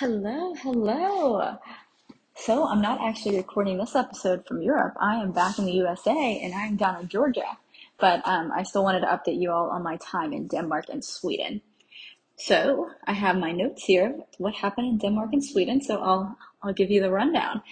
Hello, hello. So, I'm not actually recording this episode from Europe. I am back in the USA and I'm down in Georgia. But um, I still wanted to update you all on my time in Denmark and Sweden. So, I have my notes here. What happened in Denmark and Sweden? So, I'll I'll give you the rundown.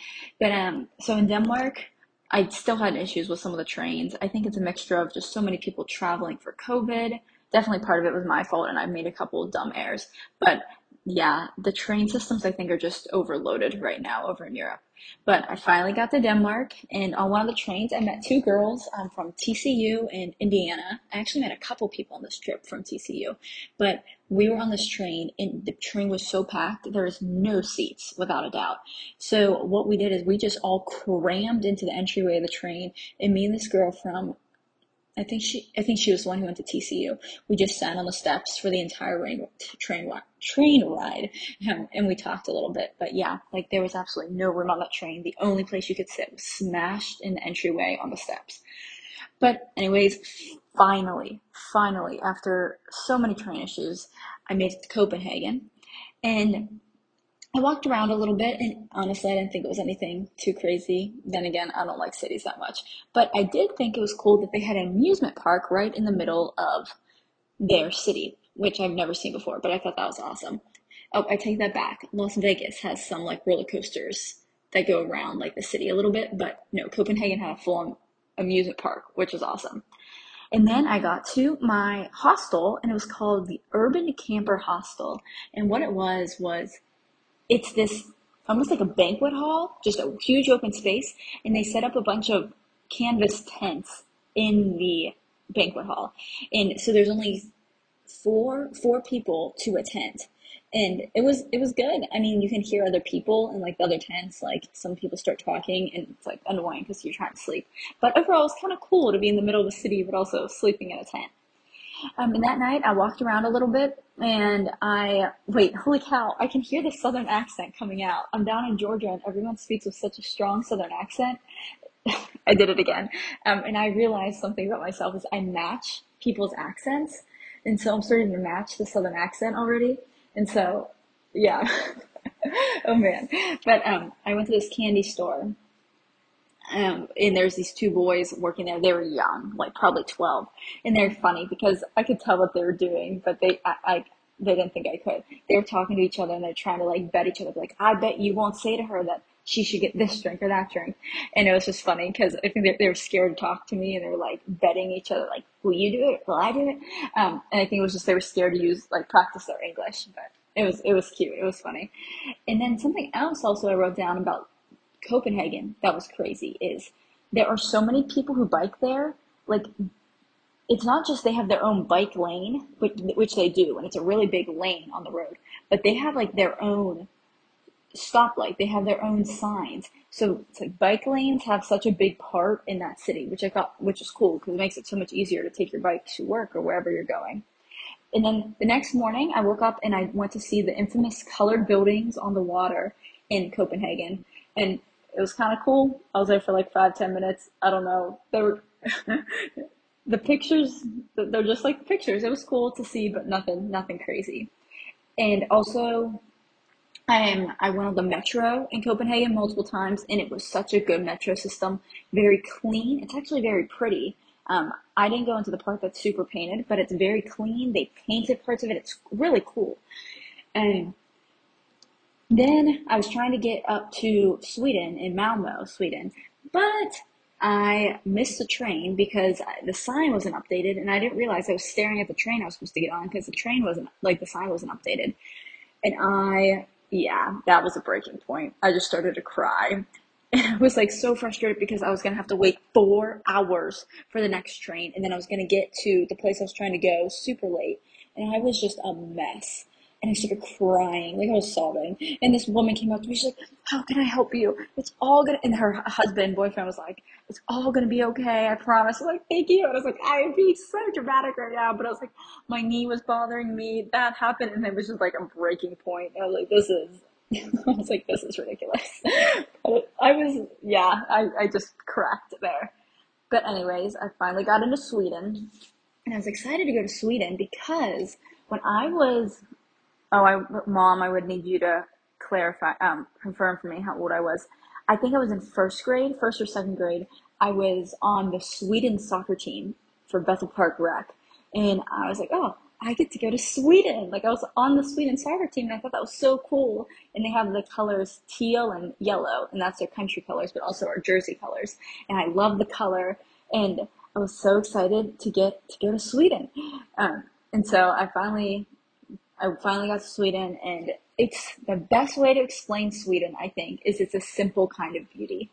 But um, so in Denmark, I still had issues with some of the trains. I think it's a mixture of just so many people traveling for COVID. Definitely part of it was my fault, and I made a couple of dumb errors. But yeah, the train systems I think are just overloaded right now over in Europe. But I finally got to Denmark, and on one of the trains, I met two girls um, from TCU in Indiana. I actually met a couple people on this trip from TCU, but we were on this train, and the train was so packed, there was no seats, without a doubt. So what we did is we just all crammed into the entryway of the train, and me and this girl from I think she, I think she was the one who went to TCU. We just sat on the steps for the entire rain, train train ride, um, and we talked a little bit. But yeah, like there was absolutely no room on that train. The only place you could sit was smashed in the entryway on the steps. But anyways, finally, finally, after so many train issues, I made it to Copenhagen, and I walked around a little bit and honestly, I didn't think it was anything too crazy. Then again, I don't like cities that much. But I did think it was cool that they had an amusement park right in the middle of their city, which I've never seen before, but I thought that was awesome. Oh, I take that back. Las Vegas has some like roller coasters that go around like the city a little bit, but no, Copenhagen had a full amusement park, which was awesome. And then I got to my hostel and it was called the Urban Camper Hostel. And what it was was it's this almost like a banquet hall, just a huge open space, and they set up a bunch of canvas tents in the banquet hall. And so there's only four four people to a tent. And it was it was good. I mean, you can hear other people in like the other tents. Like some people start talking, and it's like annoying because you're trying to sleep. But overall, it's kind of cool to be in the middle of the city, but also sleeping in a tent. Um, and that night I walked around a little bit and I, wait, holy cow, I can hear the southern accent coming out. I'm down in Georgia and everyone speaks with such a strong southern accent. I did it again. Um, and I realized something about myself is I match people's accents. And so I'm starting to match the southern accent already. And so, yeah. oh man. But, um, I went to this candy store um, and there's these two boys working there. They were young, like probably 12. And they're funny because I could tell what they were doing, but they, I, I they didn't think I could. They were talking to each other and they're trying to like bet each other. Like, I bet you won't say to her that she should get this drink or that drink. And it was just funny because I think they, they were scared to talk to me and they were like betting each other, like, will you do it? Will I do it? Um, and I think it was just they were scared to use, like, practice their English, but it was, it was cute. It was funny. And then something else also I wrote down about Copenhagen that was crazy is there are so many people who bike there. Like, it's not just they have their own bike lane, which, which they do, and it's a really big lane on the road, but they have like their own stoplight. They have their own signs. So it's like bike lanes have such a big part in that city, which I thought, which is cool because it makes it so much easier to take your bike to work or wherever you're going. And then the next morning I woke up and I went to see the infamous colored buildings on the water in Copenhagen. And it was kind of cool. I was there for like five, ten minutes. I don't know. They were, the pictures, they're just like pictures. It was cool to see, but nothing, nothing crazy. And also, I I went on the metro in Copenhagen multiple times and it was such a good metro system. Very clean. It's actually very pretty. Um, I didn't go into the part that's super painted, but it's very clean. They painted parts of it. It's really cool. And then I was trying to get up to Sweden in Malmo, Sweden, but I missed the train because the sign wasn't updated and I didn't realize I was staring at the train I was supposed to get on because the train wasn't, like the sign wasn't updated. And I, yeah, that was a breaking point. I just started to cry. I was like so frustrated because I was to have to wait four hours for the next train and then I was to get to the place I was trying to go super late. And I was just a mess and I started crying, like I was sobbing. And this woman came up to me, she's like, How can I help you? It's all gonna and her husband, boyfriend was like, It's all gonna be okay, I promise. I'm like, Thank you. And I was like, I am being so dramatic right now, but I was like, my knee was bothering me, that happened, and it was just like a breaking point. I was like, This is I was like, this is ridiculous. I was, yeah, I, I just cracked there. But anyways, I finally got into Sweden and I was excited to go to Sweden because when I was oh, I, mom, I would need you to clarify, um, confirm for me how old I was. I think I was in first grade, first or second grade. I was on the Sweden soccer team for Bethel Park Rec. And I was like, oh, I get to go to Sweden. Like I was on the Sweden soccer team and I thought that was so cool. And they have the colors teal and yellow and that's their country colors, but also our jersey colors. And I love the color and I was so excited to get to go to Sweden. Um, and so I finally, I finally got to Sweden and it's the best way to explain Sweden, I think, is it's a simple kind of beauty.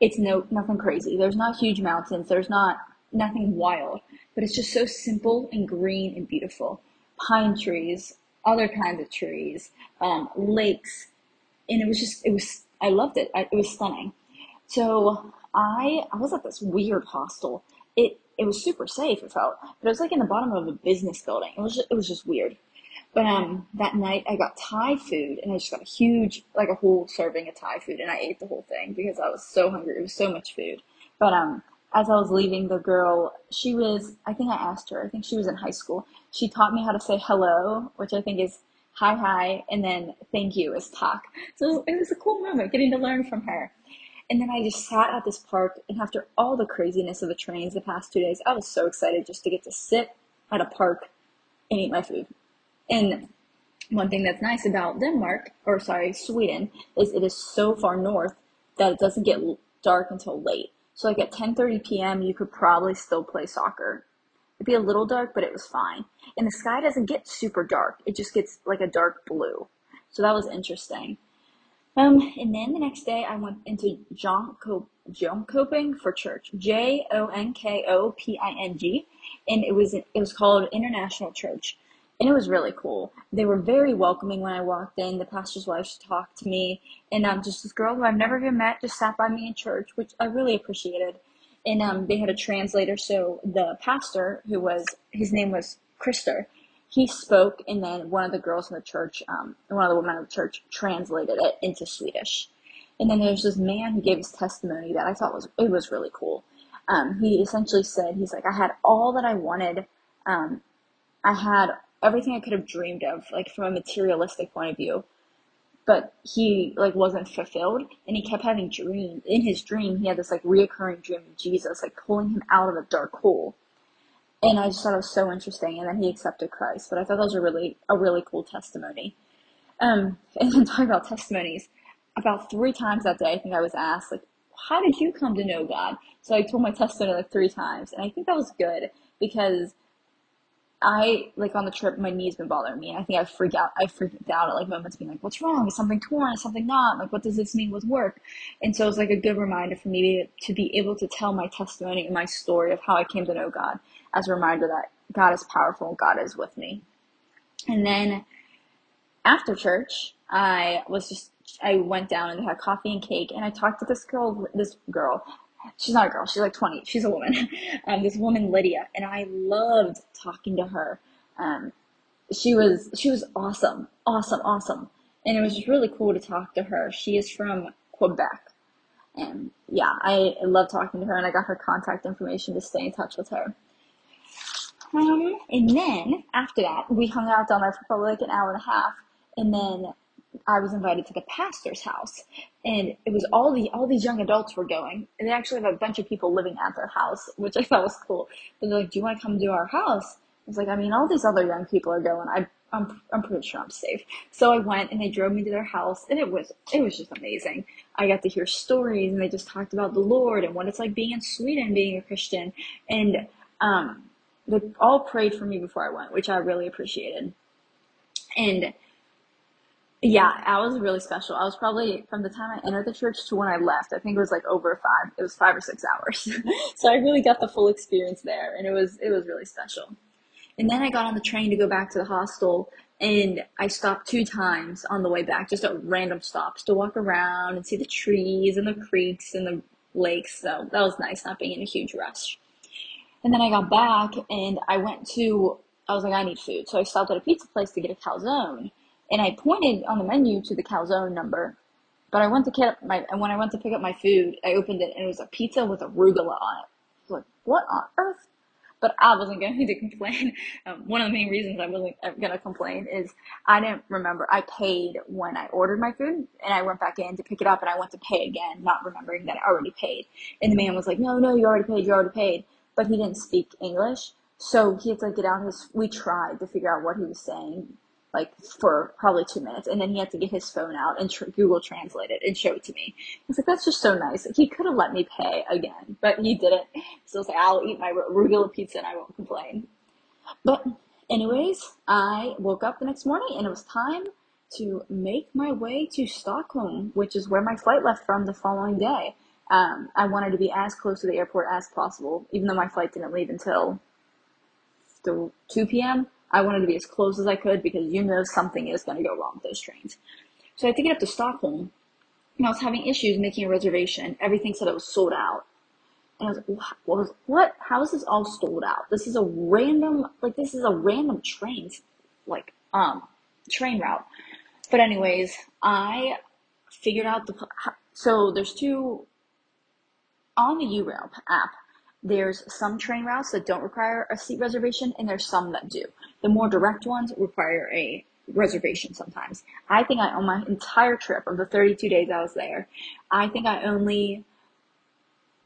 It's no, nothing crazy. There's not huge mountains. There's not nothing wild, but it's just so simple and green and beautiful. Pine trees, other kinds of trees, um, lakes, and it was just, it was, I loved it. I, it was stunning. So I, I was at this weird hostel. It, it was super safe, it felt, but it was like in the bottom of a business building. It was, just, it was just weird. But um, that night I got Thai food and I just got a huge, like a whole serving of Thai food and I ate the whole thing because I was so hungry. It was so much food. But um, as I was leaving, the girl, she was, I think I asked her, I think she was in high school. She taught me how to say hello, which I think is hi hi, and then thank you is talk. So it was a cool moment getting to learn from her. And then I just sat at this park, and after all the craziness of the trains the past two days, I was so excited just to get to sit at a park and eat my food. And one thing that's nice about Denmark, or sorry, Sweden, is it is so far north that it doesn't get dark until late. So like at 10:30 p.m., you could probably still play soccer. It'd be a little dark, but it was fine. And the sky doesn't get super dark; it just gets like a dark blue. So that was interesting. Um, and then the next day, I went into Jonkoping for church. J O N K O P I N G, and it was it was called International Church and it was really cool. They were very welcoming when I walked in. The pastor's wife talked to me, and um, just this girl who I've never even met just sat by me in church, which I really appreciated. And um, they had a translator, so the pastor, who was his name was Krister, he spoke, and then one of the girls in the church, um, one of the women in the church, translated it into Swedish. And then there's this man who gave his testimony that I thought was it was really cool. Um, he essentially said, he's like, I had all that I wanted. Um, I had everything I could have dreamed of, like from a materialistic point of view. But he like wasn't fulfilled and he kept having dreams. In his dream, he had this like reoccurring dream of Jesus, like pulling him out of a dark hole. And I just thought it was so interesting. And then he accepted Christ. But I thought that was a really, a really cool testimony. Um, and then talking about testimonies, about three times that day, I think I was asked, like, how did you come to know God? So I told my testimony like three times. And I think that was good because I like on the trip, my knee's been bothering me. I think I freak out. I freaked out at like moments, being like, "What's wrong? Is something torn? Is something not? Like, what does this mean with work?" And so it's like a good reminder for me to, to be able to tell my testimony and my story of how I came to know God as a reminder that God is powerful. God is with me. And then after church, I was just I went down and had coffee and cake, and I talked to this girl. This girl, she's not a girl, she's like 20, she's a woman, um, this woman, Lydia, and I loved talking to her. Um, she was, she was awesome, awesome, awesome. And it was just really cool to talk to her. She is from Quebec. And yeah, I love talking to her and I got her contact information to stay in touch with her. Um, and then after that, we hung out down there for probably like an hour and a half. And then I was invited to the pastor's house, and it was all the all these young adults were going, and they actually have a bunch of people living at their house, which I thought was cool. But they're like, "Do you want to come to our house?" I was like, "I mean, all these other young people are going. I, I'm I'm pretty sure I'm safe." So I went, and they drove me to their house, and it was it was just amazing. I got to hear stories, and they just talked about the Lord and what it's like being in Sweden, being a Christian, and um, they all prayed for me before I went, which I really appreciated. And yeah, I was really special. I was probably from the time I entered the church to when I left. I think it was like over five. It was five or six hours. so I really got the full experience there, and it was it was really special. And then I got on the train to go back to the hostel, and I stopped two times on the way back, just at random stops to walk around and see the trees and the creeks and the lakes. So that was nice, not being in a huge rush. And then I got back, and I went to. I was like, I need food, so I stopped at a pizza place to get a calzone and I pointed on the menu to the calzone number. But I went to pick up my, and when I went to pick up my food, I opened it and it was a pizza with arugula on it. Like, what on earth? but I wasn't going to complain. Um, one of the main reasons I wasn't going to complain is I didn't remember. I paid when I ordered my food and I went back in to pick it up and I went to pay again, not remembering that I already paid. And the man was like, no, no, you already paid, you already paid. But he didn't speak English. So he had to get out his, we tried to figure out what he was saying like for probably two minutes, and then he had to get his phone out and tr- Google Translate it and show it to me. Was like, that's just so nice. He could have let me pay again, but he didn't. So I was like, I'll eat my arugula pizza and I won't complain. But anyways, I woke up the next morning and it was time to make my way to Stockholm, which is where my flight left from the following day. Um, I wanted to be as close to the airport as possible, even though my flight didn't leave until 2 p.m. I wanted to be as close as I could because you know something is going to go wrong with those trains. So I had to get up to Stockholm and I was having issues making a reservation. Everything said it was sold out. And I was like, what, what? How is this all sold out? This is a random, like, this is a random train, like, um, train route. But anyways, I figured out the, so there's two, on the Eurail app, there's some train routes that don't require a seat reservation and there's some that do. The more direct ones require a reservation sometimes. I think I, on my entire trip of the 32 days I was there, I think I only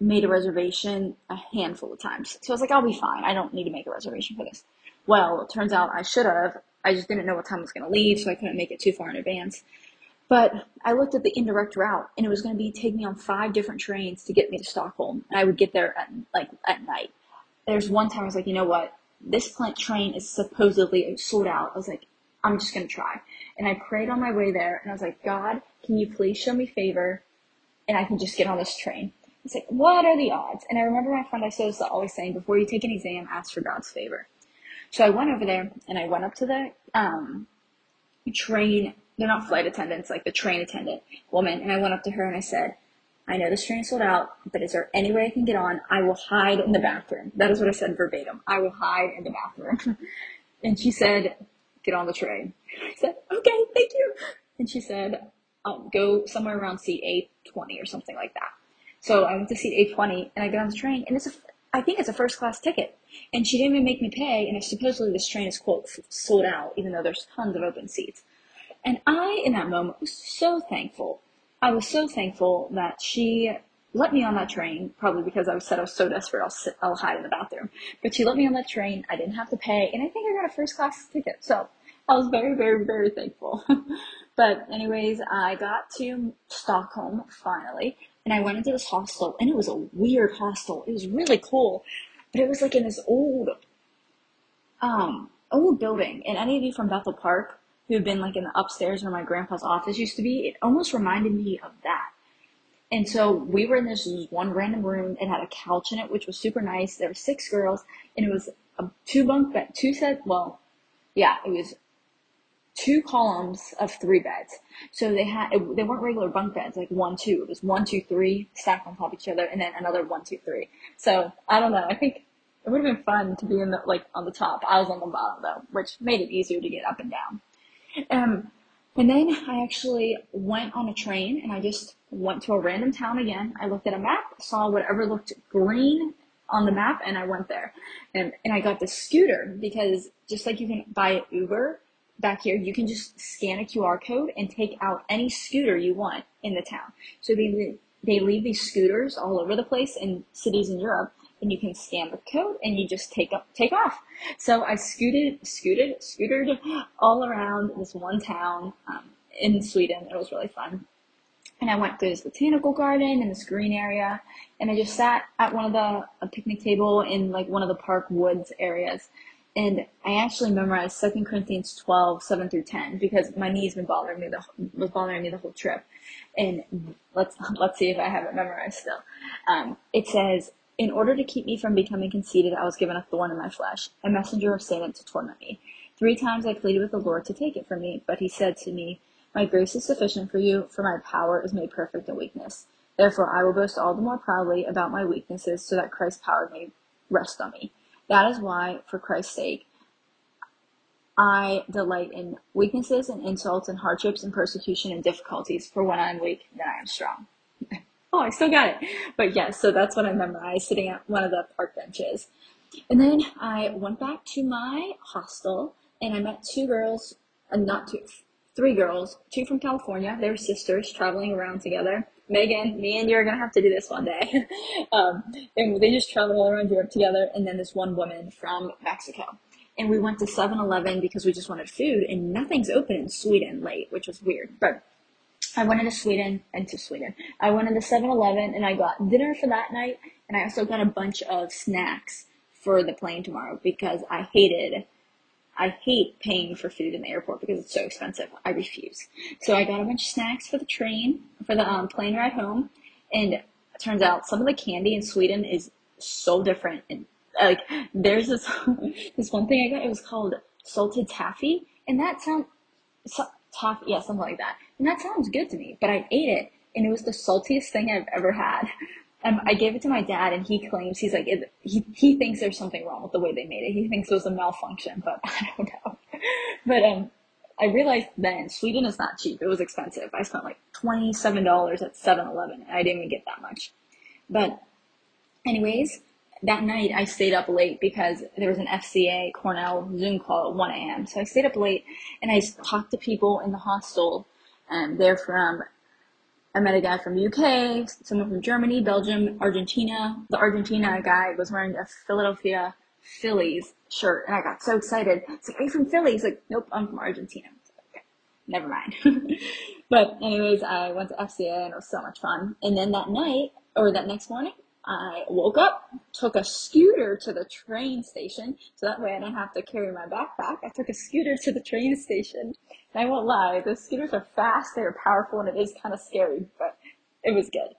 made a reservation a handful of times. So I was like, I'll be fine. I don't need to make a reservation for this. Well, it turns out I should have. I just didn't know what time I was going to leave, so I couldn't make it too far in advance. But I looked at the indirect route and it was going to be taking me on five different trains to get me to Stockholm. And I would get there at like at night. There's one time I was like, you know what? This plant train is supposedly sold out. I was like, I'm just going to try. And I prayed on my way there and I was like, God, can you please show me favor and I can just get on this train? It's like, what are the odds? And I remember my friend I was always saying, before you take an exam, ask for God's favor. So I went over there and I went up to the um, train they're not flight attendants, like the train attendant woman. And I went up to her and I said, I know this train is sold out, but is there any way I can get on? I will hide in the bathroom. That is what I said verbatim. I will hide in the bathroom. and she said, get on the train. I said, okay, thank you. And she said, um, go somewhere around seat 820 or something like that. So I went to seat 820 and I got on the train and it's a, I think it's a first class ticket. And she didn't even make me pay. And supposedly this train is quote sold out, even though there's tons of open seats. And I, in that moment, was so thankful. I was so thankful that she let me on that train, probably because I said I was so desperate, I'll sit, I'll hide in the bathroom. But she let me on that train. I didn't have to pay, and I think I got a first class ticket. So I was very, very, very thankful. but anyways, I got to Stockholm finally, and I went into this hostel, and it was a weird hostel. It was really cool, but it was like in this old, um, old building. And any of you from Bethel Park who had been like in the upstairs where my grandpa's office used to be, it almost reminded me of that. And so we were in this one random room. It had a couch in it, which was super nice. There were six girls, and it was a two bunk bed, two set. Well, yeah, it was two columns of three beds. So they had it, they weren't regular bunk beds like one two. It was one two three stacked on top of each other, and then another one two three. So I don't know. I think it would have been fun to be in the like on the top. I was on the bottom though, which made it easier to get up and down. Um, and then I actually went on a train and I just went to a random town again. I looked at a map, saw whatever looked green on the map, and I went there. And, and I got the scooter because just like you can buy Uber back here, you can just scan a QR code and take out any scooter you want in the town. So they, they leave these scooters all over the place in cities in Europe and you can scan the code and you just take up, take off. So I scooted, scooted, scootered all around this one town, um, in Sweden. It was really fun. And I went to this botanical garden in this green area and I just sat at one of the, picnic table in like one of the park woods areas. And I actually memorized 2 Corinthians 12, 7 through 10 because my knees been bothering me the, was bothering me the whole trip. And let's, let's see if I have it memorized still. Um, it says, in order to keep me from becoming conceited, I was given a thorn in my flesh, a messenger of Satan to torment me. Three times I pleaded with the Lord to take it from me, but he said to me, My grace is sufficient for you, for my power is made perfect in weakness. Therefore I will boast all the more proudly about my weaknesses, so that Christ's power may rest on me. That is why, for Christ's sake, I delight in weaknesses and insults and hardships and persecution and difficulties, for when I am weak, then I am strong oh, I still got it. But yes, so that's what I memorized sitting at one of the park benches. And then I went back to my hostel and I met two girls, uh, not two, three girls, two from California. They were sisters traveling around together. Megan, me and you are gonna have to do this one day. um, and they just traveled all around Europe together. And then this one woman from Mexico. And we went to 7-Eleven because we just wanted food and nothing's open in Sweden late, which was weird. But I went into Sweden, into Sweden. I went into 7-Eleven and I got dinner for that night. And I also got a bunch of snacks for the plane tomorrow because I hated I hate paying for food in the airport because it's so expensive. I refuse. So I got a bunch of snacks for the train, for the um, plane ride home. And it turns out some of the candy in Sweden is so different. And like, there's this, this one thing I got, it was called salted taffy. And that sounds, so, taffy, yeah, something like that. And that sounds good to me, but I ate it and it was the saltiest thing I've ever had. Um, I gave it to my dad, and he claims he's like it, he he thinks there's something wrong with the way they made it. He thinks it was a malfunction, but I don't know. But um, I realized then Sweden is not cheap. It was expensive. I spent like twenty seven dollars at 7-Eleven, and I didn't even get that much. But anyways, that night I stayed up late because there was an FCA Cornell Zoom call at 1 a.m. So I stayed up late and I talked to people in the hostel. And they're from I met a guy from UK, someone from Germany, Belgium, Argentina. The Argentina guy was wearing a Philadelphia Phillies shirt, and I got so excited. It's like, are you from Philly? He's like, nope, I'm from Argentina. okay, never mind. but anyways, I went to FCA and it was so much fun. And then that night, or that next morning, I woke up, took a scooter to the train station, so that way I didn't have to carry my backpack. I took a scooter to the train station. And I won't lie, the scooters are fast, they're powerful, and it is kind of scary, but it was good.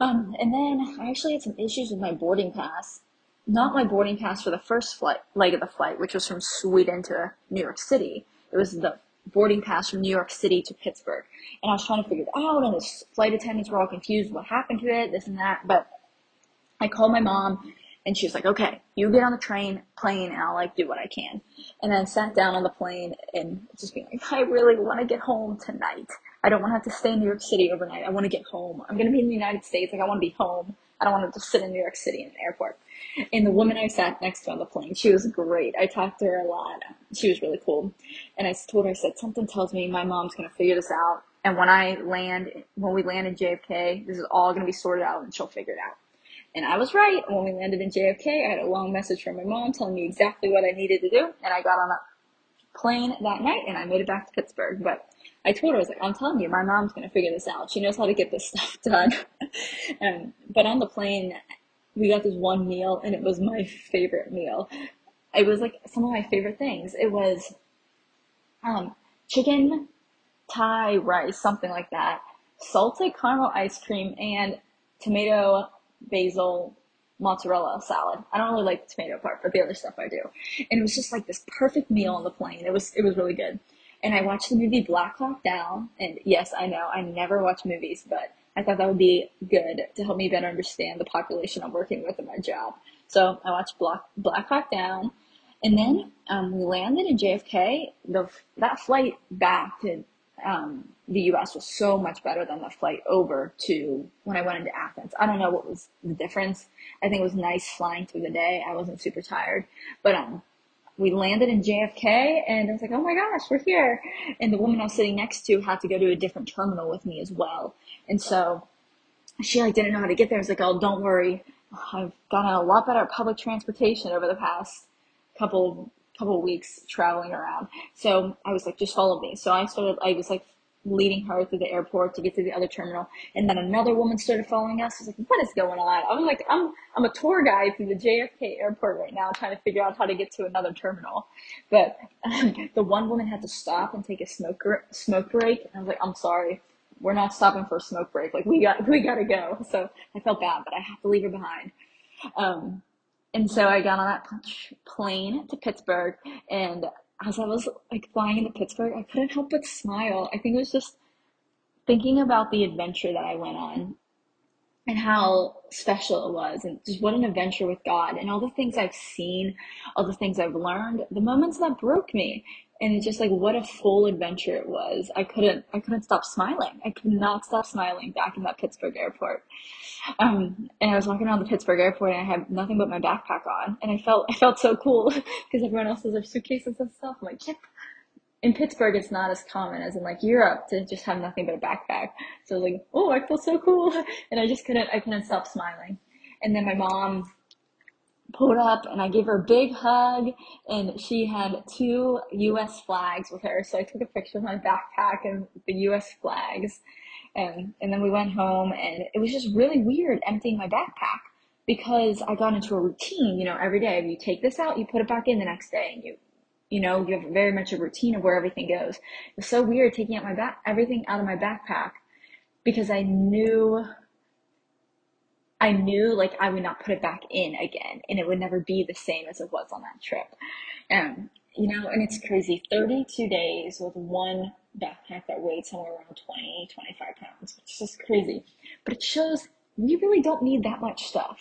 Um, and then I actually had some issues with my boarding pass. Not my boarding pass for the first flight, leg of the flight, which was from Sweden to New York City. It was the boarding pass from New York City to Pittsburgh. And I was trying to figure it out, and the flight attendants were all confused what happened to it, this and that. But I called my mom and she was like, okay, you get on the train, plane, and I'll like do what I can. And then sat down on the plane and just being like, I really want to get home tonight. I don't want to have to stay in New York City overnight. I want to get home. I'm going to be in the United States. Like, I want to be home. I don't want to just sit in New York City in an airport. And the woman I sat next to on the plane, she was great. I talked to her a lot. She was really cool. And I told her, I said, something tells me my mom's going to figure this out. And when I land, when we land in JFK, this is all going to be sorted out and she'll figure it out. And I was right. When we landed in JFK, I had a long message from my mom telling me exactly what I needed to do. And I got on a plane that night and I made it back to Pittsburgh. But I told her, I was like, I'm telling you, my mom's going to figure this out. She knows how to get this stuff done. um, but on the plane, we got this one meal and it was my favorite meal. It was like some of my favorite things. It was, um, chicken, Thai rice, something like that, salted caramel ice cream and tomato basil, mozzarella salad. I don't really like the tomato part, but the other stuff I do. And it was just like this perfect meal on the plane. It was it was really good. And I watched the movie Black Hawk Down. And yes, I know I never watch movies, but I thought that would be good to help me better understand the population I'm working with in my job. So I watched Black Black Hawk Down, and then um, we landed in JFK. The that flight back to um, the US was so much better than the flight over to when I went into Athens. I don't know what was the difference. I think it was nice flying through the day. I wasn't super tired, but, um, we landed in JFK and I was like, oh my gosh, we're here. And the woman I was sitting next to had to go to a different terminal with me as well. And so she like didn't know how to get there. I was like, oh, don't worry. I've gotten a lot better at public transportation over the past couple couple weeks traveling around. So I was like, just follow me. So I started, I was like leading her through the airport to get to the other terminal. And then another woman started following us. I was like, what is going on? I'm like, I'm, I'm a tour guide through the JFK airport right now trying to figure out how to get to another terminal. But um, the one woman had to stop and take a smoke, smoke break. And I was like, I'm sorry. We're not stopping for a smoke break. Like we got, we gotta go. So I felt bad, but I have to leave her behind. Um, and so I got on that plane to Pittsburgh and as I was like flying into Pittsburgh, I couldn't help but smile. I think it was just thinking about the adventure that I went on and how special it was and just what an adventure with God and all the things I've seen, all the things I've learned, the moments that broke me. And it's just like what a full adventure it was. I couldn't I couldn't stop smiling. I could not stop smiling back in that Pittsburgh airport. Um, and I was walking around the Pittsburgh airport and I had nothing but my backpack on, and I felt I felt so cool because everyone else has their suitcases and stuff. I'm like, yep. In Pittsburgh, it's not as common as in like Europe to just have nothing but a backpack. So I was like, oh, I feel so cool, and I just couldn't I couldn't stop smiling. And then my mom pulled up and I gave her a big hug and she had two US flags with her. So I took a picture of my backpack and the US flags. And, and then we went home and it was just really weird emptying my backpack because I got into a routine, you know, every day. You take this out, you put it back in the next day and you, you know, you have very much a routine of where everything goes. It was so weird taking out my back, everything out of my backpack because I knew I knew like I would not put it back in again and it would never be the same as it was on that trip. Um, you know, and it's crazy. 32 days with one backpack that weighed somewhere around 20, 25 pounds, which is just crazy. But it shows we really don't need that much stuff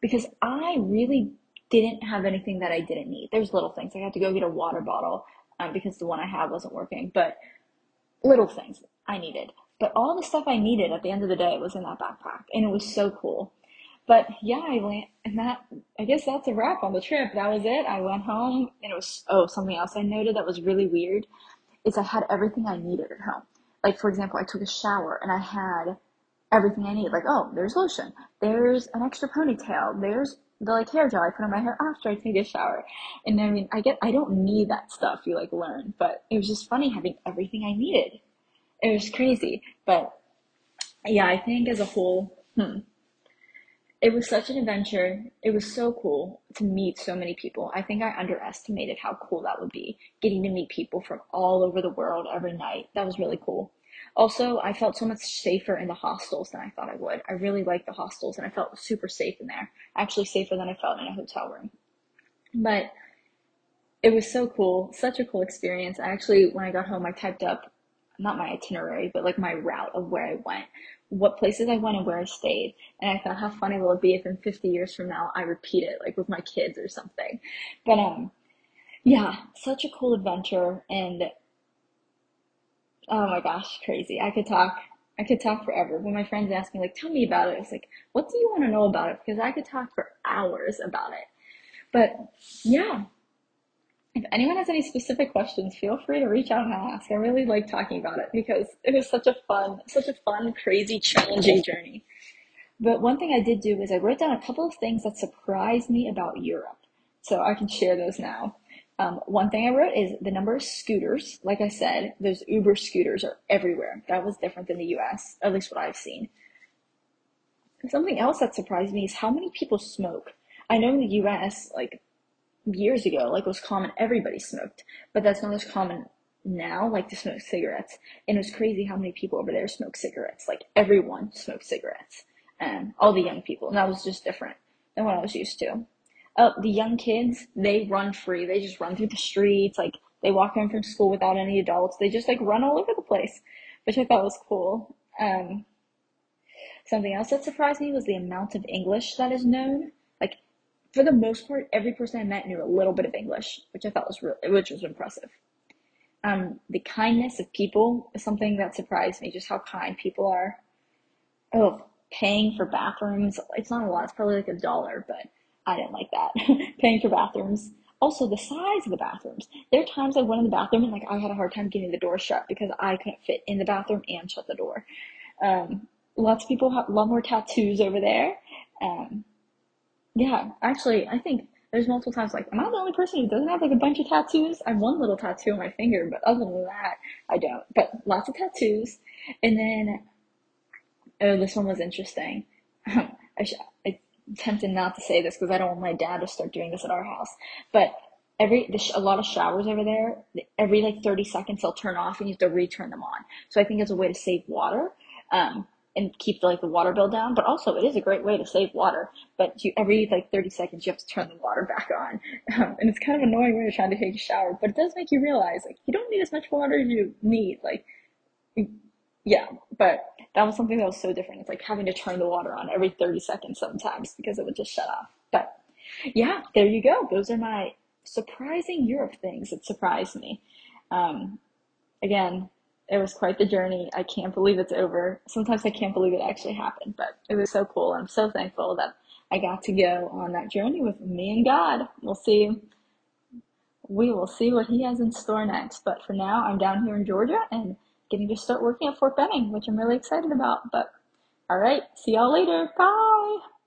because I really didn't have anything that I didn't need. There's little things. I had to go get a water bottle um, because the one I had wasn't working, but little things I needed. But all the stuff I needed at the end of the day was in that backpack and it was so cool. But yeah, I went, and that, I guess that's a wrap on the trip. That was it. I went home and it was, oh, something else I noted that was really weird is I had everything I needed at home. Like, for example, I took a shower and I had everything I need. Like, oh, there's lotion. There's an extra ponytail. There's the like hair gel I put on my hair after I take a shower. And I mean, I get, I don't need that stuff. You like learn, but it was just funny having everything I needed. It was crazy, but yeah, I think as a whole, hmm, it was such an adventure. It was so cool to meet so many people. I think I underestimated how cool that would be, getting to meet people from all over the world every night. That was really cool. Also, I felt so much safer in the hostels than I thought I would. I really liked the hostels and I felt super safe in there. Actually, safer than I felt in a hotel room. But it was so cool, such a cool experience. I actually, when I got home, I typed up not my itinerary, but like my route of where I went, what places I went and where I stayed. And I thought how funny will it be if in 50 years from now I repeat it, like with my kids or something. But, um, yeah, such a cool adventure. And, oh my gosh, crazy. I could talk, I could talk forever. When my friends ask me, like, tell me about it, I was like, what do you want to know about it? Because I could talk for hours about it. But yeah, if anyone has any specific questions, feel free to reach out and ask. I really like talking about it because it was such a fun, such a fun, crazy, challenging journey. But one thing I did do is I wrote down a couple of things that surprised me about Europe. So I can share those now. Um, one thing I wrote is the number of scooters. Like I said, those Uber scooters are everywhere. That was different than the US, at least what I've seen. Something else that surprised me is how many people smoke. I know in the US, like years ago, like it was common, everybody smoked, but that's not as common now, like to smoke cigarettes. And it was crazy how many people over there smoke cigarettes. Like everyone smoked cigarettes, and all the young people. And that was just different than what I was used to. Uh, the young kids, they run free. They just run through the streets. Like they walk home from school without any adults. They just like run all over the place, which I thought was cool. Um, something else that surprised me was the amount of English that is known for the most part, every person I met knew a little bit of English, which I thought was really, which was impressive. Um, the kindness of people is something that surprised me, just how kind people are. Oh, paying for bathrooms, it's not a lot, it's probably like a dollar, but I didn't like that. paying for bathrooms. Also, the size of the bathrooms. There are times I went in the bathroom and like I had a hard time getting the door shut because I couldn't fit in the bathroom and shut the door. Um, lots of people have a lot more tattoos over there. Um, yeah, actually, I think there's multiple times like, am I the only person who doesn't have like a bunch of tattoos? I have one little tattoo on my finger, but other than that, I don't. But lots of tattoos. And then, oh, this one was interesting. I, sh- I tempted not to say this because I don't want my dad to start doing this at our house. But every sh- a lot of showers over there, every like 30 seconds they'll turn off and you have to return them on. So I think it's a way to save water. Um, and keep the, like the water bill down. But also, it is a great way to save water. But you, every like 30 seconds, you have to turn the water back on, um, and it's kind of annoying when you're trying to take a shower. But it does make you realize like you don't need as much water as you need. Like, yeah. But that was something that was so different. It's like having to turn the water on every 30 seconds sometimes because it would just shut off. But yeah, there you go. Those are my surprising Europe things that surprised me. Um, again, it was quite the journey. I can't believe it's over. Sometimes I can't believe it actually happened, but it was so cool. I'm so thankful that I got to go on that journey with me and God. We'll see. We will see what He has in store next. But for now, I'm down here in Georgia and getting to start working at Fort Benning, which I'm really excited about. But all right, see y'all later. Bye.